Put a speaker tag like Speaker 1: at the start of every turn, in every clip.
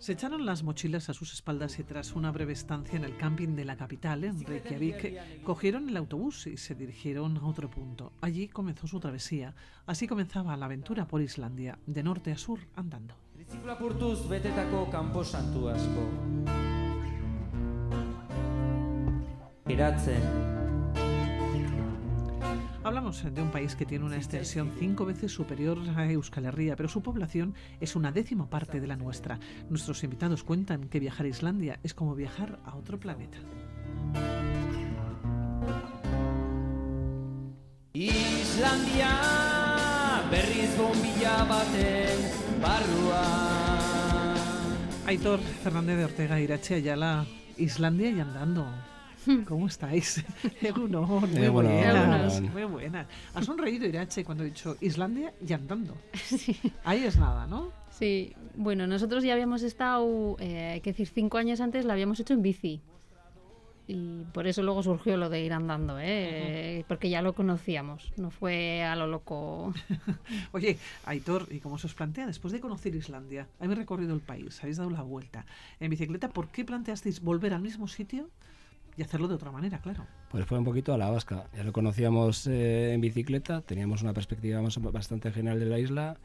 Speaker 1: Se echaron las mochilas a sus espaldas y tras una breve estancia en el camping de la capital, en Reykjavik, cogieron el autobús y se dirigieron a otro punto. Allí comenzó su travesía. Así comenzaba la aventura por Islandia, de norte a sur, andando. Hablamos de un país que tiene una extensión cinco veces superior a Euskal Herria, pero su población es una décima parte de la nuestra. Nuestros invitados cuentan que viajar a Islandia es como viajar a otro planeta. Islandia, berriz bombilla baten barrua. Aitor Fernández de Ortega Irache Ayala, Islandia y andando. ¿Cómo estáis? muy buenas. Muy buenas. Ha sonreído Irache cuando he dicho Islandia y andando. Ahí es nada, ¿no?
Speaker 2: Sí, bueno, nosotros ya habíamos estado, eh, hay que decir, cinco años antes la habíamos hecho en bici. Y por eso luego surgió lo de ir andando, ¿eh? porque ya lo conocíamos, no fue a lo loco.
Speaker 1: Oye, Aitor, ¿y cómo se os plantea después de conocer Islandia? Habéis recorrido el país, habéis dado la vuelta en bicicleta, ¿por qué planteasteis volver al mismo sitio? Y hacerlo de otra manera, claro.
Speaker 3: Pues fue un poquito a la vasca. Ya lo conocíamos eh, en bicicleta, teníamos una perspectiva bastante general de la isla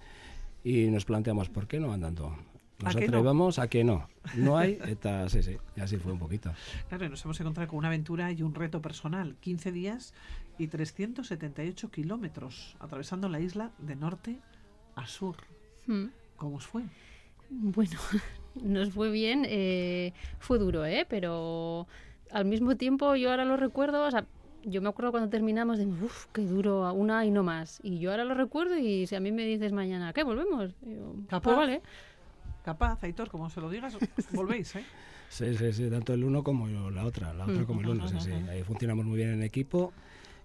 Speaker 3: y nos planteamos, ¿por qué no andando? Nos atrevamos a que no. No hay, eta, sí, sí, y así fue un poquito.
Speaker 1: Claro, y nos hemos encontrado con una aventura y un reto personal. 15 días y 378 kilómetros, atravesando la isla de norte a sur. Hmm. ¿Cómo os fue?
Speaker 2: Bueno, nos fue bien. Eh, fue duro, ¿eh? Pero al mismo tiempo yo ahora lo recuerdo, o sea, yo me acuerdo cuando terminamos de, uff, qué duro, una y no más. Y yo ahora lo recuerdo y si a mí me dices mañana, ¿qué? ¿Volvemos?
Speaker 1: Pues Capaz. vale. Capaz, Aitor, como se lo digas, volvéis, ¿eh?
Speaker 3: Sí, sí, sí, tanto el uno como la otra, la otra mm. como el uno, sí, sí. Ahí funcionamos muy bien en equipo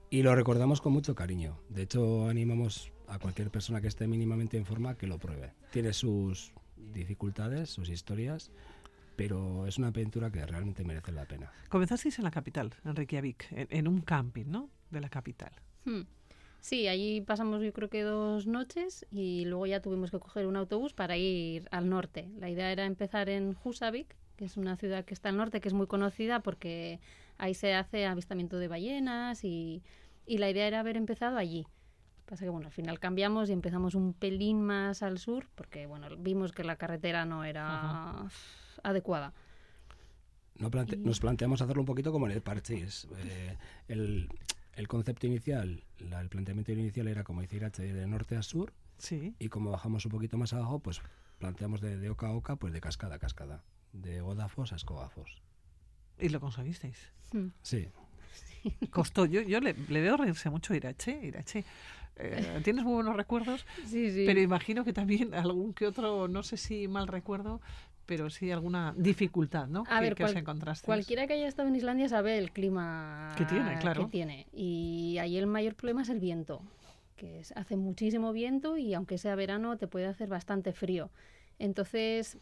Speaker 3: y lo recordamos con mucho cariño. De hecho, animamos a cualquier persona que esté mínimamente en forma que lo pruebe. Tiene sus dificultades, sus historias, pero es una aventura que realmente merece la pena.
Speaker 1: Comenzasteis en la capital, en Reykjavik, en, un camping, ¿no? De la capital.
Speaker 2: Hmm. Sí, allí pasamos yo creo que dos noches y luego ya tuvimos que coger un autobús para ir al norte. La idea era empezar en Husavik, que es una ciudad que está al norte, que es muy conocida porque ahí se hace avistamiento de ballenas y, y la idea era haber empezado allí. Pasa que bueno, al final cambiamos y empezamos un pelín más al sur porque bueno, vimos que la carretera no era adecuada.
Speaker 3: Nos planteamos hacerlo un poquito como en el parche Eh, el, el, concepto inicial, el planteamiento inicial era como decir H de norte a sur.
Speaker 1: Sí.
Speaker 3: Y como bajamos un poquito más abajo, pues planteamos de, de oca a oca, pues de cascada a cascada. De godafos a escogafos.
Speaker 1: ¿Y lo conseguisteis?
Speaker 2: Hmm.
Speaker 3: Sí.
Speaker 1: Costó, yo, yo le, veo reírse mucho a Irache. Irache, eh, tienes muy buenos recuerdos,
Speaker 2: sí, sí.
Speaker 1: pero imagino que también algún que otro, no sé si mal recuerdo, pero sí alguna dificultad, ¿no?
Speaker 2: A ver, os encontraste. Cualquiera que haya estado en Islandia sabe el clima
Speaker 1: que tiene, claro.
Speaker 2: Que tiene. Y ahí el mayor problema es el viento, que hace muchísimo viento y aunque sea verano te puede hacer bastante frío. Entonces,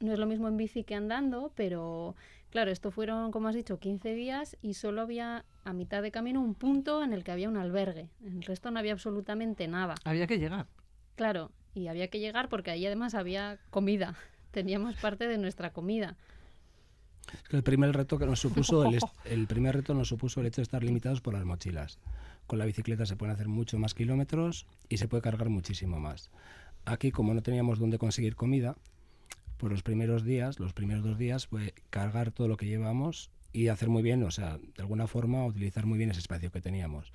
Speaker 2: no es lo mismo en bici que andando, pero claro, esto fueron, como has dicho, 15 días y solo había a mitad de camino un punto en el que había un albergue. En el resto no había absolutamente nada.
Speaker 1: Había que llegar.
Speaker 2: Claro, y había que llegar porque ahí además había comida teníamos parte de nuestra comida.
Speaker 3: el primer reto que nos supuso el, el, primer reto nos supuso el hecho de estar limitados por las mochilas. Con la bicicleta se pueden hacer mucho más kilómetros y se puede cargar muchísimo más. Aquí, como no teníamos dónde conseguir comida, pues los primeros días, los primeros dos días, fue cargar todo lo que llevamos y hacer muy bien, o sea, de alguna forma utilizar muy bien ese espacio que teníamos.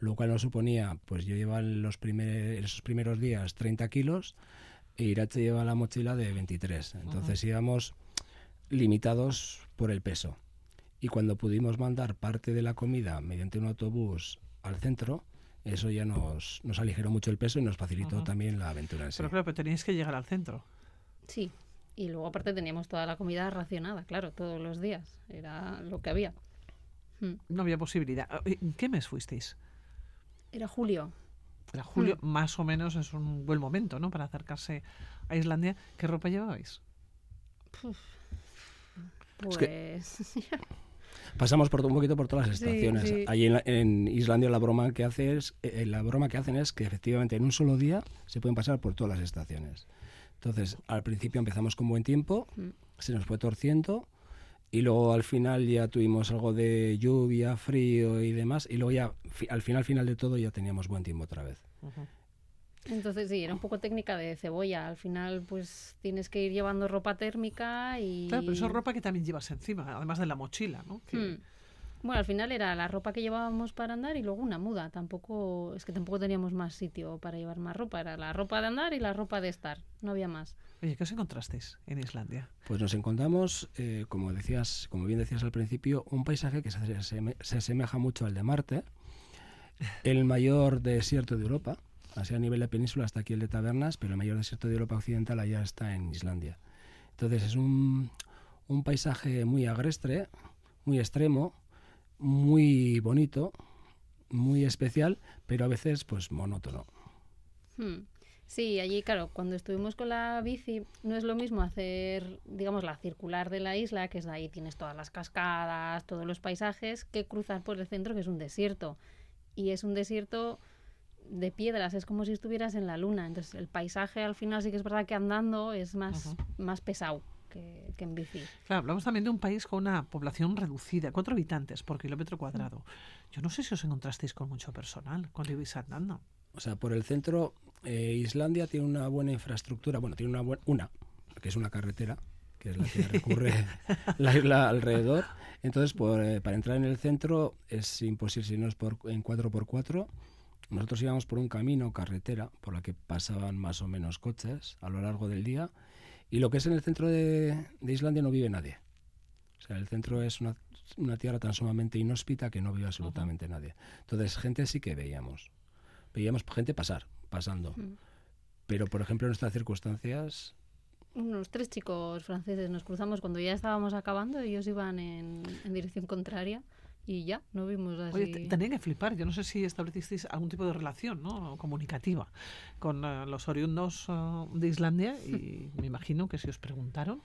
Speaker 3: Lo cual nos suponía, pues yo llevaba los primer, esos primeros días 30 kilos e Irache lleva la mochila de 23. Entonces íbamos limitados por el peso. Y cuando pudimos mandar parte de la comida mediante un autobús al centro, eso ya nos, nos aligeró mucho el peso y nos facilitó también la aventura en sí.
Speaker 1: Pero claro, pero teníais que llegar al centro.
Speaker 2: Sí, y luego aparte teníamos toda la comida racionada, claro, todos los días. Era lo que había.
Speaker 1: Hmm. No había posibilidad. ¿En qué mes fuisteis?
Speaker 2: Era julio.
Speaker 1: Era julio, hmm. más o menos es un buen momento, ¿no? Para acercarse a Islandia. ¿Qué ropa llevabais?
Speaker 2: Pues...
Speaker 3: pasamos por un poquito por todas las estaciones. Allí en, Islandia la broma que hace es, eh, la broma que hacen es que efectivamente en un solo día se pueden pasar por todas las estaciones. Entonces, al principio empezamos con buen tiempo,
Speaker 2: Mm.
Speaker 3: se nos fue torciendo y luego al final ya tuvimos algo de lluvia, frío y demás y luego ya fi- al final final de todo ya teníamos buen tiempo otra vez.
Speaker 2: Entonces sí, era un poco técnica de cebolla. Al final, pues tienes que ir llevando ropa térmica y...
Speaker 1: Claro, pero eso es ropa que también llevas encima, además de la mochila, ¿no? Que-
Speaker 2: Mm. Bueno, al final era la ropa que llevábamos para andar y luego una muda. Tampoco, es que tampoco teníamos más sitio para llevar más ropa. Era la ropa de andar y la ropa de estar. No había más.
Speaker 1: Oye, ¿qué os encontrasteis en Islandia?
Speaker 3: Pues nos encontramos, eh, como decías, como bien decías al principio, un paisaje que se, aseme- se asemeja mucho al de Marte, el mayor desierto de Europa, así a nivel de península hasta aquí el de Tabernas, pero el mayor desierto de Europa occidental allá está en Islandia. Entonces es un, un paisaje muy agrestre, muy extremo, muy bonito, muy especial, pero a veces pues monótono.
Speaker 2: Hmm. Sí, allí, claro, cuando estuvimos con la bici, no es lo mismo hacer, digamos, la circular de la isla, que es de ahí tienes todas las cascadas, todos los paisajes, que cruzar por el centro, que es un desierto. Y es un desierto de piedras, es como si estuvieras en la luna. Entonces, el paisaje al final sí que es verdad que andando es más,
Speaker 1: Ujú.
Speaker 2: más pesado que, que en bici.
Speaker 1: Claro, hablamos también de un país con una población reducida, cuatro habitantes por kilómetro cuadrado. Yo no sé si os encontrasteis con mucho personal cuando ibais andando.
Speaker 3: O sea, por el centro, eh, Islandia tiene una buena infraestructura, bueno, tiene una buena, una, que es una carretera, que es la que recorre la isla alrededor. Entonces, por, eh, para entrar en el centro es imposible si no es por, en 4x4. Nosotros íbamos por un camino, carretera, por la que pasaban más o menos coches a lo largo del día. Y lo que es en el centro de, de Islandia no vive nadie. O sea, el centro es una, una tierra tan sumamente inhóspita que no vive absolutamente nadie. Entonces, gente sí que veíamos. Veíamos gente pasar, pasando.
Speaker 2: Mm.
Speaker 3: Pero, por ejemplo, en nuestras circunstancias,
Speaker 2: Unos tres chicos franceses nos cruzamos cuando ya estábamos acabando, ellos iban en, en dirección contraria y ya, no vimos así.
Speaker 1: Oye, te- tenía que flipar. Yo no sé si establecisteis algún tipo de relación ¿no? comunicativa con eh, los oriundos eh, de Islandia y me imagino que si os preguntaron,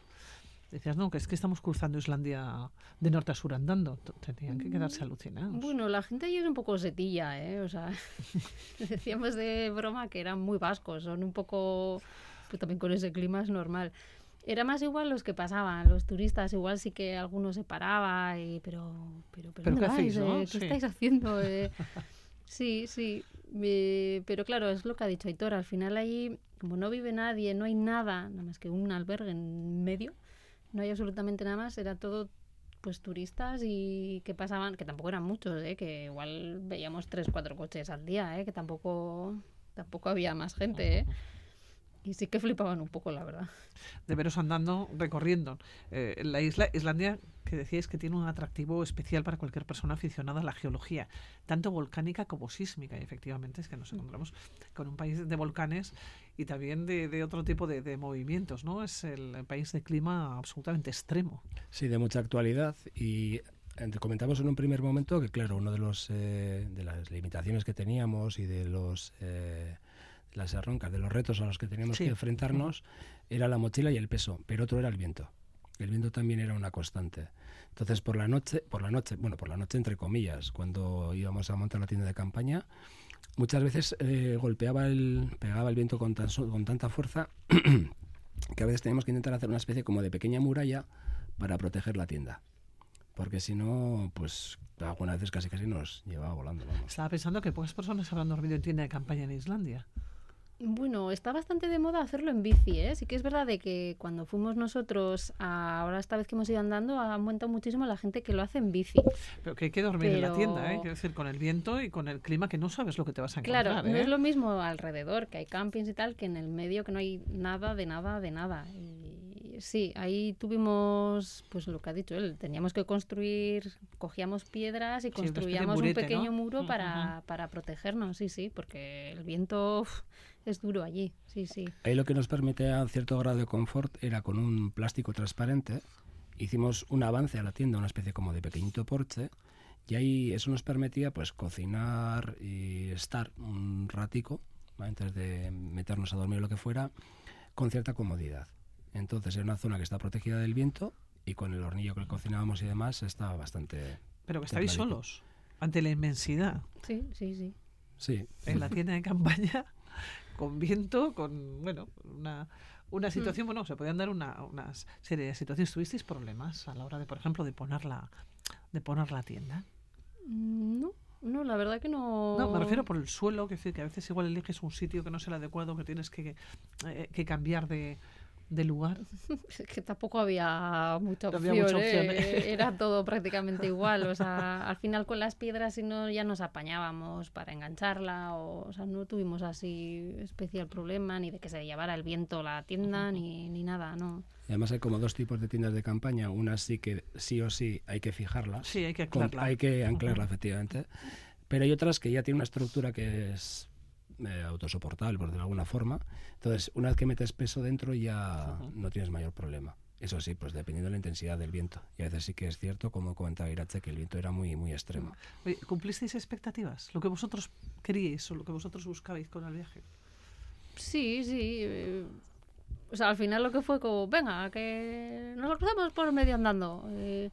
Speaker 1: decías, no, que es que estamos cruzando Islandia de norte a sur andando. Tenían que quedarse alucinados.
Speaker 2: Bueno, la gente allí es un poco setilla, ¿eh? O sea, decíamos de broma que eran muy vascos, son un poco, pues también con ese clima es normal. Era más igual los que pasaban, los turistas, igual sí que algunos se paraba, y, pero, pero, pero,
Speaker 1: ¿Pero
Speaker 2: ¿dónde
Speaker 1: qué hacéis, no?
Speaker 2: eh? ¿Qué
Speaker 1: Sí.
Speaker 2: estáis haciendo? eh? Sí, sí, eh, pero claro, es lo que ha dicho Aitor, al final allí, como no vive nadie, no hay nada, nada más que un albergue en medio, no hay absolutamente nada más, era todo pues turistas y que pasaban, que tampoco eran muchos, ¿eh? que igual veíamos tres, cuatro coches al día, ¿eh? que tampoco, tampoco había más gente, ¿eh? Y sí que flipaban un poco, la verdad.
Speaker 1: de veros andando, recorriendo eh, la isla, Islandia, que decíais que tiene un atractivo especial para cualquier persona aficionada a la geología, tanto volcánica como sísmica. Y efectivamente es que nos encontramos con un país de volcanes y también de, de otro tipo de, de movimientos, ¿no? Es el, país de clima absolutamente extremo.
Speaker 3: sí, de mucha actualidad. Y comentamos en un primer momento que, claro, uno de los eh, de las limitaciones que teníamos y de los eh, las arroncas, de los retos a los que teníamos
Speaker 1: Sí.
Speaker 3: que enfrentarnos, era la mochila y el peso, pero otro era el viento. El viento también era una constante. Entonces, por la noche, por la noche, bueno, por la noche entre comillas, cuando íbamos a montar la tienda de campaña, muchas veces eh, golpeaba el, pegaba el viento con, tan con tanta fuerza que a veces teníamos que intentar hacer una especie como de pequeña muralla para proteger la tienda. Porque si no, pues algunas veces casi casi nos llevaba volando. Vamos.
Speaker 1: Estaba pensando que pocas personas habrán dormido en tienda de campaña en Islandia.
Speaker 2: Bueno, está bastante de moda hacerlo en bici, ¿eh? Sí que es verdad de que cuando fuimos nosotros, a- ahora esta vez que hemos ido andando, ha aumentado muchísimo la gente que lo hace en bici.
Speaker 1: Pero que hay que dormir en la tienda, ¿eh? Quiero decir, con el viento y con el clima que no sabes lo que te vas a encontrar.
Speaker 2: Claro, no
Speaker 1: ¿eh?
Speaker 2: es lo mismo alrededor, que hay campings y tal, que en el medio que no hay nada, de nada, de nada. Y sí, ahí tuvimos, pues lo que ha dicho él, teníamos que construir, cogíamos piedras y
Speaker 1: Sí,
Speaker 2: construíamos un pequeño
Speaker 1: ¿no?
Speaker 2: muro para, para protegernos, sí, sí, porque el viento uf, es duro allí, sí, sí.
Speaker 3: Ahí lo que nos permitía cierto grado de confort era con un plástico transparente. Hicimos un avance a la tienda, una especie como de pequeñito porche, y ahí eso nos permitía pues cocinar y estar un ratico ¿vale? antes de meternos a dormir o lo que fuera, con cierta comodidad. Entonces era una zona que está protegida del viento y con el hornillo que cocinábamos y demás estaba bastante...
Speaker 1: Pero que estabais
Speaker 3: templadito.
Speaker 1: solos ante la inmensidad
Speaker 2: Sí, sí, sí.
Speaker 3: Sí,
Speaker 1: en la tienda de campaña con viento, con bueno, una, una situación, bueno, se podían dar una, una serie de situaciones. ¿Tuvisteis problemas a la hora de, por ejemplo, de poner la, de poner la tienda?
Speaker 2: Mm, no, no, la verdad que no.
Speaker 1: No, me refiero por el suelo, que decir que a veces igual eliges un sitio que no es el adecuado, que tienes que, eh, que cambiar de, de lugar.
Speaker 2: Es que tampoco había mucha opción, ¿eh? era todo prácticamente igual. O sea, al final con las piedras no, ya nos apañábamos para engancharla, o, o, sea, no tuvimos así especial problema, ni de que se llevara el viento la tienda, ni, ni nada, ¿no?
Speaker 3: Y además hay como dos tipos de tiendas de campaña. Una sí que sí o sí hay que fijarla.
Speaker 1: Sí, hay que anclarla.
Speaker 3: hay que anclarla, efectivamente. Pero hay otras que ya tienen una estructura que es eh, autosoportable, por decirlo de alguna forma. Entonces, una vez que metes peso dentro ya no tienes mayor problema. Eso sí, pues dependiendo de la intensidad del viento. Y a veces sí que es cierto, como comentaba Irache, que el viento era muy, muy extremo.
Speaker 1: ¿Cumplisteis expectativas? ¿Lo que vosotros queríais o lo que vosotros buscabais con el viaje?
Speaker 2: Sí, sí. Eh, o sea, al final lo que fue como, venga, que nos cruzamos por medio andando. Eh,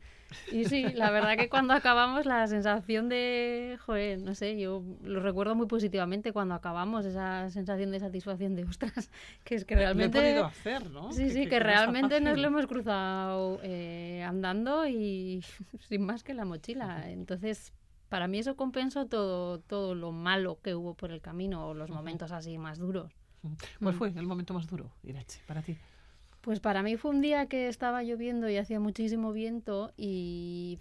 Speaker 2: y sí, la verdad que cuando acabamos la sensación de, joder, no sé, yo lo recuerdo muy positivamente cuando acabamos, esa sensación de satisfacción de, ostras, que es que realmente...
Speaker 1: Lo he podido hacer, ¿no?
Speaker 2: Sí, sí, que, realmente nos lo hemos cruzado eh, andando y sin más que la mochila. Entonces, para mí eso compensó todo, todo lo malo que hubo por el camino o los momentos así más duros.
Speaker 1: ¿Cuál mm. fue el momento más duro, Irache, para ti?
Speaker 2: Pues para mí fue un día que estaba lloviendo y hacía muchísimo viento y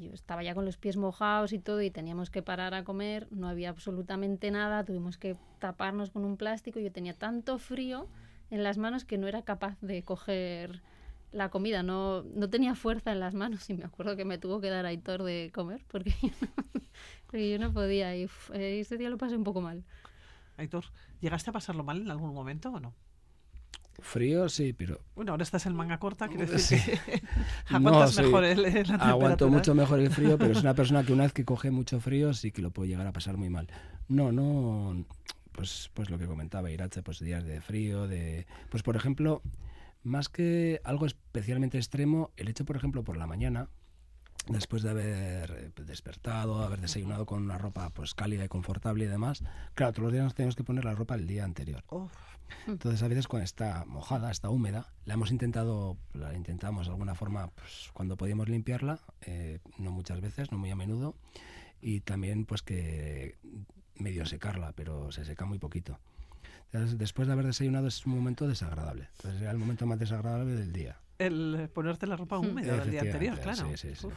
Speaker 2: yo estaba ya con los pies mojados y todo y teníamos que parar a comer, no había absolutamente nada, tuvimos que taparnos con un plástico, yo tenía tanto frío en las manos que no era capaz de coger la comida, no, no tenía fuerza en las manos y me acuerdo que me tuvo que dar Aitor de comer porque yo no, porque yo no podía y ese día lo pasé un poco mal.
Speaker 1: Aitor, ¿llegaste a pasarlo mal en algún momento o no?
Speaker 3: Frío, sí, pero...
Speaker 1: Bueno, ahora estás en manga corta, quiere decir que aguantas mejor el, la
Speaker 3: Aguanto mucho mejor el frío, pero es una persona que una vez que coge mucho frío sí que lo puede llegar a pasar muy mal. No, no... Pues, pues lo que comentaba Irache, pues días de frío, de... Pues por ejemplo, más que algo especialmente extremo, el hecho, por ejemplo, por la mañana, después de haber despertado, haber desayunado con una ropa pues cálida y confortable y demás, claro, todos los días nos tenemos que poner la ropa el día anterior. Entonces a veces cuando está mojada, está húmeda, la hemos intentado, la intentamos de alguna forma pues, cuando podíamos limpiarla, eh, no muchas veces, no muy a menudo, y también pues que medio secarla, pero se seca muy poquito. Entonces, después de haber desayunado es un momento desagradable, entonces era el momento más desagradable del día.
Speaker 1: El ponerte la ropa húmeda del día anterior, claro.
Speaker 3: Sí, sí, sí.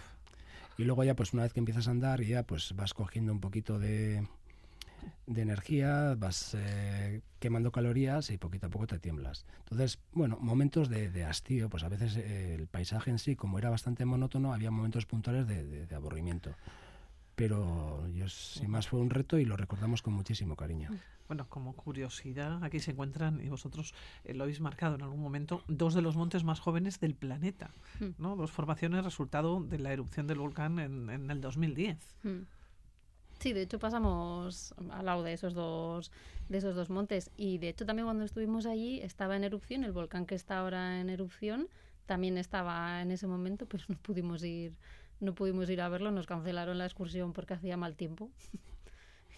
Speaker 3: Y luego ya pues una vez que empiezas a andar ya pues vas cogiendo un poquito de, de energía, vas eh, quemando calorías y poquito a poco te tiemblas. Entonces, bueno, momentos de, hastío, pues a veces eh, el paisaje en sí, como era bastante monótono, había momentos puntuales de, aburrimiento. Pero yo, sin más fue un reto y lo recordamos con muchísimo cariño.
Speaker 1: Bueno, como curiosidad, aquí se encuentran, y vosotros eh, lo habéis marcado en algún momento, dos de los montes más jóvenes del planeta. Hmm. ¿no? Dos formaciones resultado de la erupción del volcán en, en el 2010.
Speaker 2: Sí, de hecho pasamos al lado de esos dos de esos dos montes y de hecho también cuando estuvimos allí estaba en erupción el volcán que está ahora en erupción también estaba en ese momento, pero no pudimos ir no pudimos ir a verlo, nos cancelaron la excursión porque hacía mal tiempo.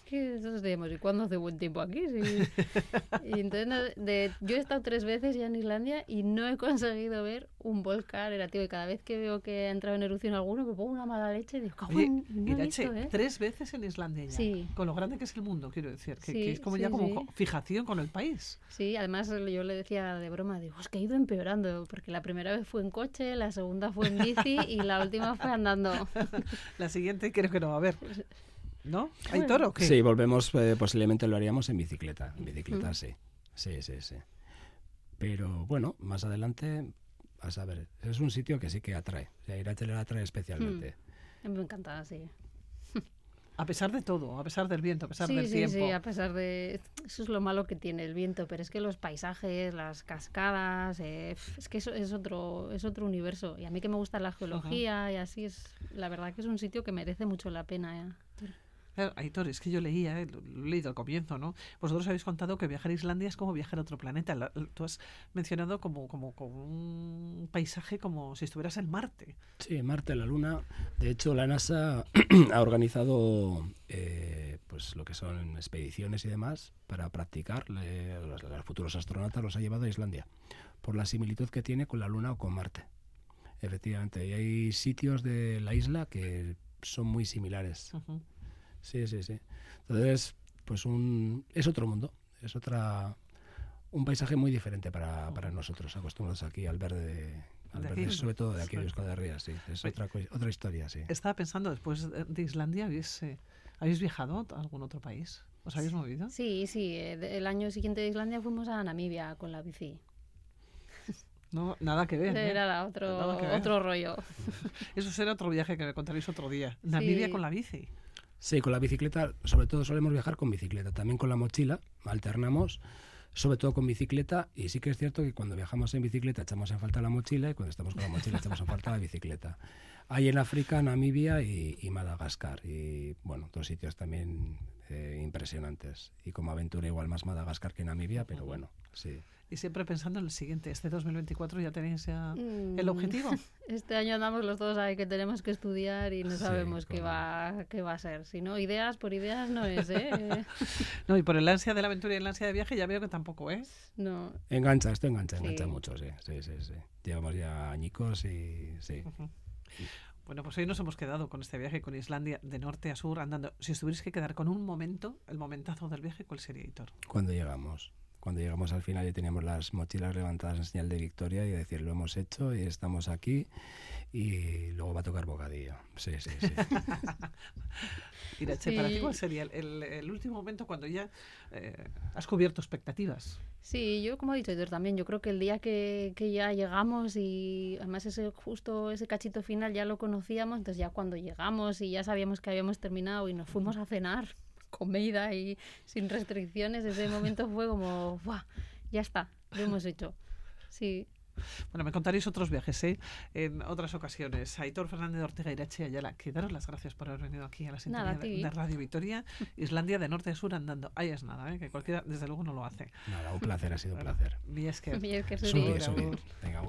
Speaker 2: Que nosotros decíamos, ¿y cuándo hace buen tiempo aquí? y entonces, de, yo he estado tres veces ya en Islandia y no he conseguido ver un volcán relativo. Y cada vez que veo que ha entrado en erupción alguno, me pongo una mala leche y digo, ¿cómo
Speaker 1: ¿eh? tres veces en Islandia ya. Sí. Con lo grande que es el mundo, quiero decir. Que, es como ya como fijación con el país.
Speaker 2: Sí, además yo le decía de broma, digo, es que ha ido empeorando, porque la primera vez fue en coche, la segunda fue en bici y la última fue andando.
Speaker 1: la siguiente creo que no va a haber. ¿No? ¿Hay toro? ¿qué?
Speaker 3: Sí, volvemos, eh, posiblemente lo haríamos en bicicleta. En bicicleta, mm. sí. Sí, sí, sí. Pero bueno, más adelante, a saber, es un sitio que sí que atrae. O sea, ir a Teler atrae especialmente.
Speaker 2: Mm. Me encanta, sí.
Speaker 1: A pesar de todo, a pesar del viento, a pesar del
Speaker 2: sí,
Speaker 1: tiempo.
Speaker 2: Sí, a pesar de... Eso es lo malo que tiene el viento, pero es que los paisajes, las cascadas, eh, es que eso es otro, es otro universo. Y a mí que me gusta la geología y así, es la verdad que es un sitio que merece mucho la pena. ¿eh?
Speaker 1: Aitor, es que yo leía, eh, lo he leído al comienzo, ¿no? Vosotros habéis contado que viajar a Islandia es como viajar a otro planeta. tú has mencionado como, como, como, un paisaje como si estuvieras en Marte.
Speaker 3: Sí, Marte, la Luna. De hecho, la NASA ha organizado eh, pues lo que son expediciones y demás para practicar. los, los futuros astronautas los ha llevado a Islandia por la similitud que tiene con la Luna o con Marte. Efectivamente, y hay sitios de la isla que son muy similares. Sí, sí, sí. Entonces, pues un, es otro mundo, es otra un paisaje muy diferente para, para nosotros, acostumbrados aquí al verde, al verde sobre todo de aquí de Euskal Herria, sí. Es otra, otra historia, sí.
Speaker 1: Estaba pensando, después de Islandia, ¿habéis, eh, ¿habéis viajado a algún otro país? ¿Os habéis movido?
Speaker 2: Sí, sí. Eh, el año siguiente de Islandia fuimos a Namibia con la bici.
Speaker 1: No, nada que ver.
Speaker 2: Era otro, otro rollo.
Speaker 1: Eso será otro viaje que me contaréis otro día. Namibia con la bici.
Speaker 3: Sí, con la bicicleta, sobre todo solemos viajar con bicicleta, también con la mochila, alternamos, sobre todo con bicicleta, y sí que es cierto que cuando viajamos en bicicleta echamos en falta la mochila y cuando estamos con la mochila echamos en falta la bicicleta. Hay en África, Namibia y, Madagascar, y bueno, otros sitios también eh, impresionantes. Y como aventura igual más Madagascar que Namibia, pero bueno, sí
Speaker 1: y siempre pensando en el siguiente. ¿Este 2024 ya tenéis ya el mm. objetivo?
Speaker 2: Este año andamos los dos ahí que tenemos que estudiar y no sabemos qué, va, qué va a ser. Si no, ideas por ideas no es, ¿eh?
Speaker 1: no, y por el ansia de la aventura y el ansia de viaje ya veo que tampoco es.
Speaker 2: No.
Speaker 3: Engancha, esto engancha, engancha mucho, sí, sí, sí, sí. Llevamos ya añicos y sí.
Speaker 1: Bueno, pues hoy nos hemos quedado con este viaje con Islandia de norte a sur andando. Si os tuvierais que quedar con un momento, el momentazo del viaje, ¿cuál sería, Hitor?
Speaker 3: Cuando llegamos cuando llegamos al final ya teníamos las mochilas levantadas en señal de victoria y decir lo hemos hecho y estamos aquí y luego va a tocar bocadillo. Sí, sí, sí.
Speaker 1: Irache, ¿para ti cuál sería el, último momento cuando ya eh, has cubierto expectativas?
Speaker 2: Sí, yo como he dicho también, yo creo que el día que, que, ya llegamos y además ese justo ese cachito final ya lo conocíamos, entonces ya cuando llegamos y ya sabíamos que habíamos terminado y nos fuimos a cenar, comida y sin restricciones, ese momento fue como, ¡buah! Ya está, lo hemos hecho. Sí.
Speaker 1: Bueno, me contaréis otros viajes ¿eh? en otras ocasiones. Aitor Fernández de Ortega Irache Ayala, que daros las gracias por haber venido aquí a la sintonía de, Radio Vitoria, Islandia de norte a sur andando. Ahí es nada, ¿eh? que cualquiera desde luego no lo hace.
Speaker 3: Nada, un placer, ha sido un placer.
Speaker 1: Bien, es que,
Speaker 2: Bien, que
Speaker 3: Venga,